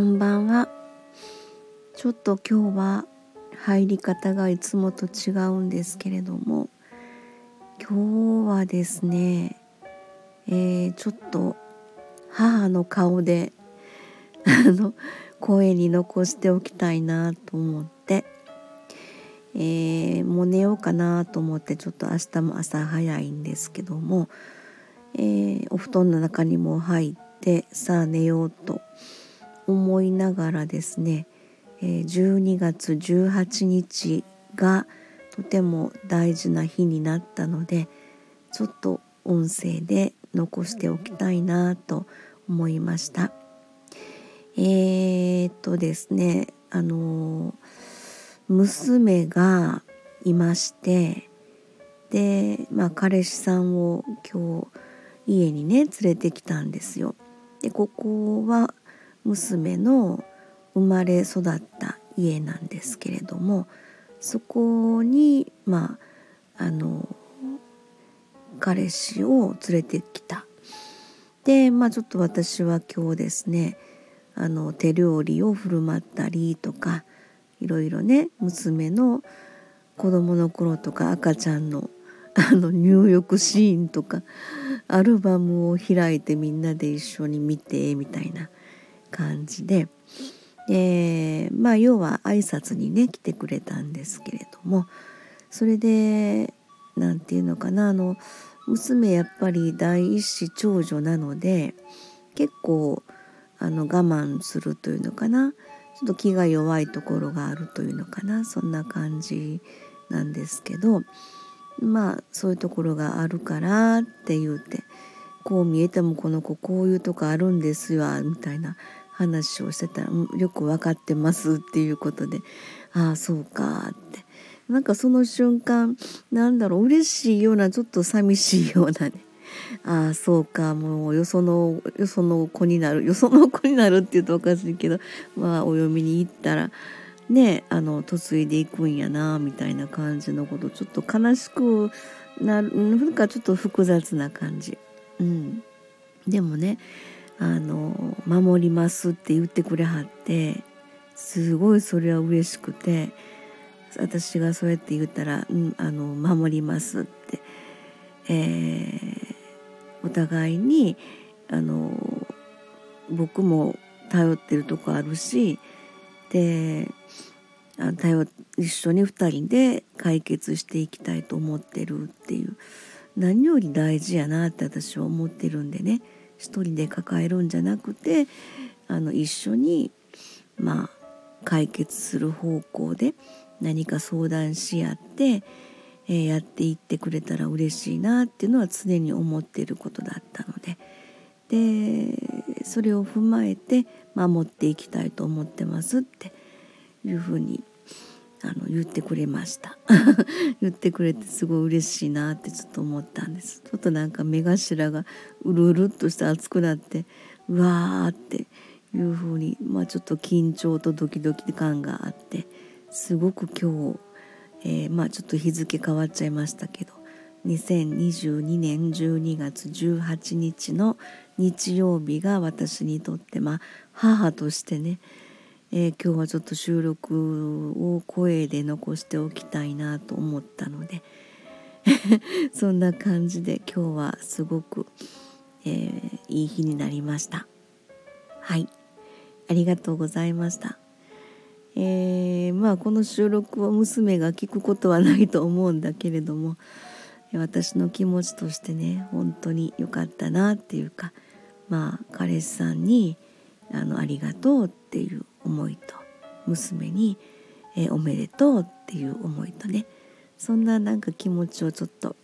こんばんは。ちょっと今日は入り方がいつもと違うんですけれども今日はですね、えー、ちょっと母の顔で あの声に残しておきたいなと思って、えー、もう寝ようかなと思ってちょっと明日も朝早いんですけども、えー、お布団の中にも入ってさあ寝ようと思いながらですね、12月18日がとても大事な日になったのでちょっと音声で残しておきたいなと思いました。えー、っとですねあの娘がいましてでまあ彼氏さんを今日家にね連れてきたんですよ。でここは娘の生まれ育った家なんですけれどもそこにまああの彼氏を連れてきた。でまあちょっと私は今日ですねあの手料理を振る舞ったりとかいろいろね娘の子供の頃とか赤ちゃんのあの入浴シーンとかアルバムを開いてみんなで一緒に見てみたいな感じで、えー、まあ要は挨拶にね来てくれたんですけれども。それで何て言うのかなあの娘やっぱり第一子長女なので結構あの我慢するというのかな。ちょっと気が弱いところがあるというのかな。そんな感じなんですけど。まあそういうところがあるからって言うてこう見えてもこの子こういうとこあるんですよみたいな話をしてたら、よく分かってますっていうことでああそうかって。なんかその瞬間なんだろう嬉しいようなちょっと寂しいようなね。ああそうかもうよそのよその子になるよその子になるって言うとおかしいけどまあお嫁に行ったらねあの嫁いでいくんやなみたいな感じのことちょっと悲しくなるなんかちょっと複雑な感じ。うん、でもねあの守りますって言ってくれはってすごいそれは嬉しくて私がそうやって言ったら「うん、あの守ります」って、えー、お互いにあの僕も頼ってるとこあるしで頼一緒に2人で解決していきたいと思ってるっていう何より大事やなって私は思ってるんでね。一人で抱えるんじゃなくてあの一緒にまあ解決する方向で何か相談し合ってえー、やっていってくれたら嬉しいなっていうのは常に思っていることだったので。でそれを踏まえて守っていきたいと思ってますっていうふうにあの言ってくれました。言ってくれてすごい嬉しいなってちょっと思ったんです。ちょっとなんか目頭がうるうるっとして熱くなってうわーっていうふうにまあちょっと緊張とドキドキ感があってすごく今日えー、まあちょっと日付変わっちゃいましたけど2022年12月18日の日曜日が私にとってまあ母としてね、えー、今日はちょっと収録を声で残しておきたいなと思ったので そんな感じで今日はすごく、えー、いい日になりました。はい。ありがとうございました。えー、まあこの収録を娘が聞くことはないと思うんだけれども私の気持ちとしてね本当に良かったなっていうかまあ彼氏さんにあのありがとうっていう思いと娘に、えー、おめでとうっていう思いとねそんななんか気持ちをちょっと、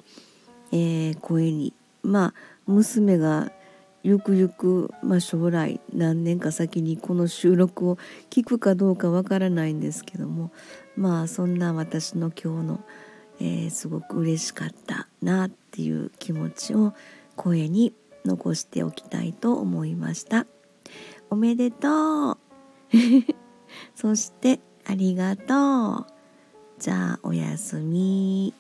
えー、声にまあ娘がゆくゆく、まあ、将来何年か先にこの収録を聞くかどうかわからないんですけどもまあそんな私の今日の、えー、すごく嬉しかったなっていう気持ちを声に残しておきたいと思いました。おめでとう そしてありがとう。じゃあおやすみ。